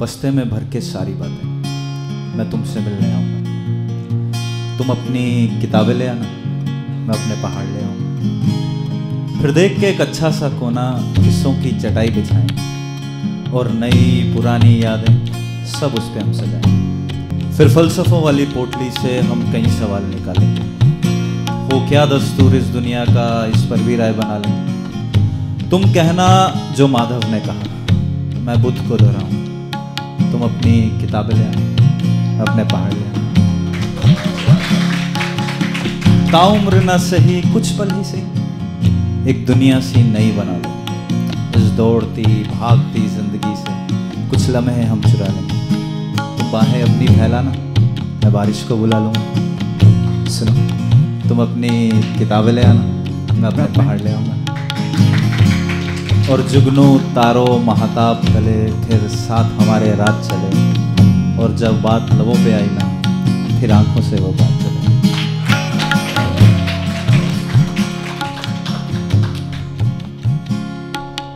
बस्ते में भर के सारी बातें। मैं तुमसे मिलने आऊँगा। तुम अपनी किताबें ले आना। मैं अपने पहाड़ ले आऊँगा। फिर देख के एक अच्छा सा कोना किस्सों की चटाई बिछाएँ और नई पुरानी यादें सब उस पर हम सजाएँ। फिर फलसफों वाली पोटली से हम कई सवाल निकालेंगे वो क्या दस्तूर इस दुनिया का, इस पर भी राय बना लेंगे तुम कहना जो माधव ने कहा। मैं बुद्ध को दोहराऊं। तुम अपनी किताबें ले आना अपने पहाड़ ले आना। ताउम्र न सही कुछ पल ही सही। एक दुनिया सी नई बना लो। इस दौड़ती भागती ज़िंदगी से कुछ लम्हे हम चुरा लेंगे तुम बाहें अपनी फैलाना मैं बारिश को बुला लूँगा। सुनो तुम अपनी किताबें ले आना मैं अपने पहाड़ ले आऊँगा। और जुगनू तारो महताब गले फिर साथ हमारे रात चले। और जब बात लबों पे आई ना, फिर आँखों से वो बात चले।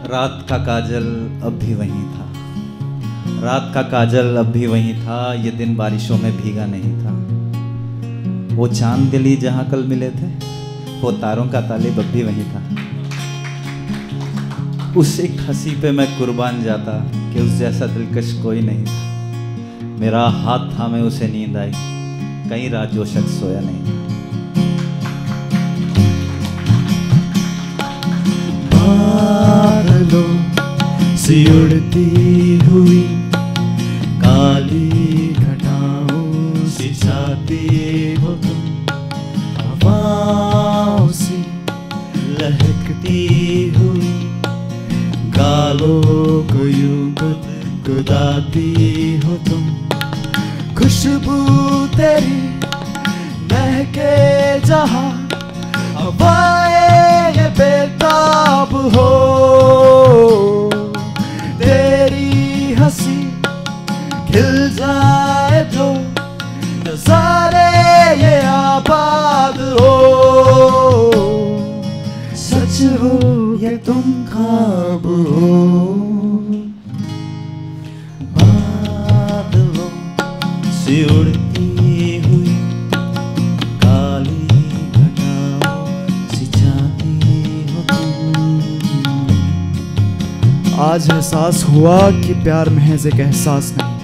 रात का काजल अब भी वहीं था। रात का काजल अब भी वहीं था, ये दिन बारिशों में भीगा नहीं था। वो चाँद दिली जहाँ कल मिले थे, वो तारों का तालिब अब भी वहीं था। उस एक हँसी पे मैं कुर्बान जाता कि उस जैसा दिलकश कोई नहीं था। मेरा हाथ था मैं उसे नींद आई कई रात जो शख्स सोया नहीं उड़ती हुई, काली घटाओं से छाती हो तुम। हवाओं से लहकती हुई गालों को गुदाती हो तुम। खुशबू तेरी महके जहाँ से उड़ती हुई काली हो आज एहसास हुआ कि प्यार महज एक एहसास नहीं।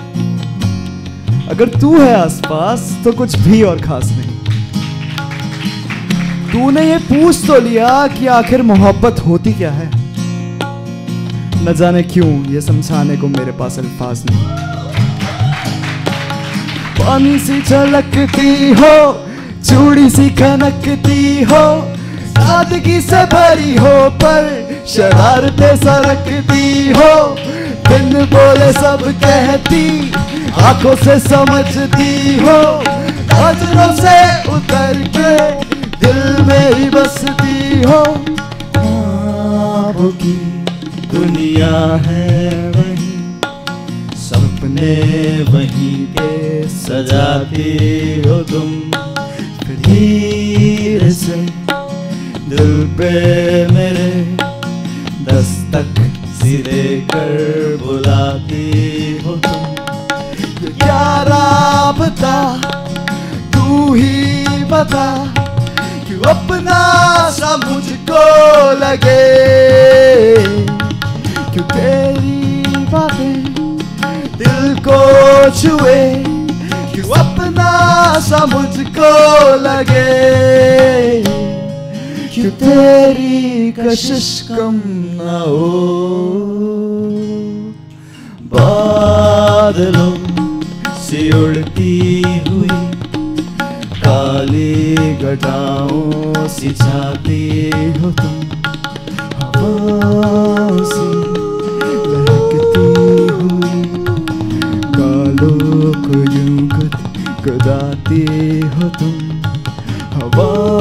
अगर तू है आसपास तो कुछ भी और खास नहीं। तूने ये पूछ तो लिया कि आखिर मोहब्बत होती क्या है? न जाने क्यों, ये समझाने को मेरे पास अल्फाज नहीं। पानी सी छलकती हो, चूड़ी सी खनकती हो, सादगी से भरी हो, पर शरारते सरकती हो। दिन बोले सब कहती, आँखों से समझती हो। नज़रों से उतर के दिल में ही बसती हो। की दुनिया है वही, सपने वही के सजाती हो तुम धीरे से दिल पे मेरे दस्तक सिरे कर बुलाती हो तुम। क्या राबता तू ही बता क्यों अपना सा मुझको लगे? क्यों तेरी बातें दिल को छुए? अपना सा मुझको लगे क्यों तेरी कशिश कम ना हो। बादलों से उड़ती हुई काली घटाओं से छाती हो तुम। हवाओं above.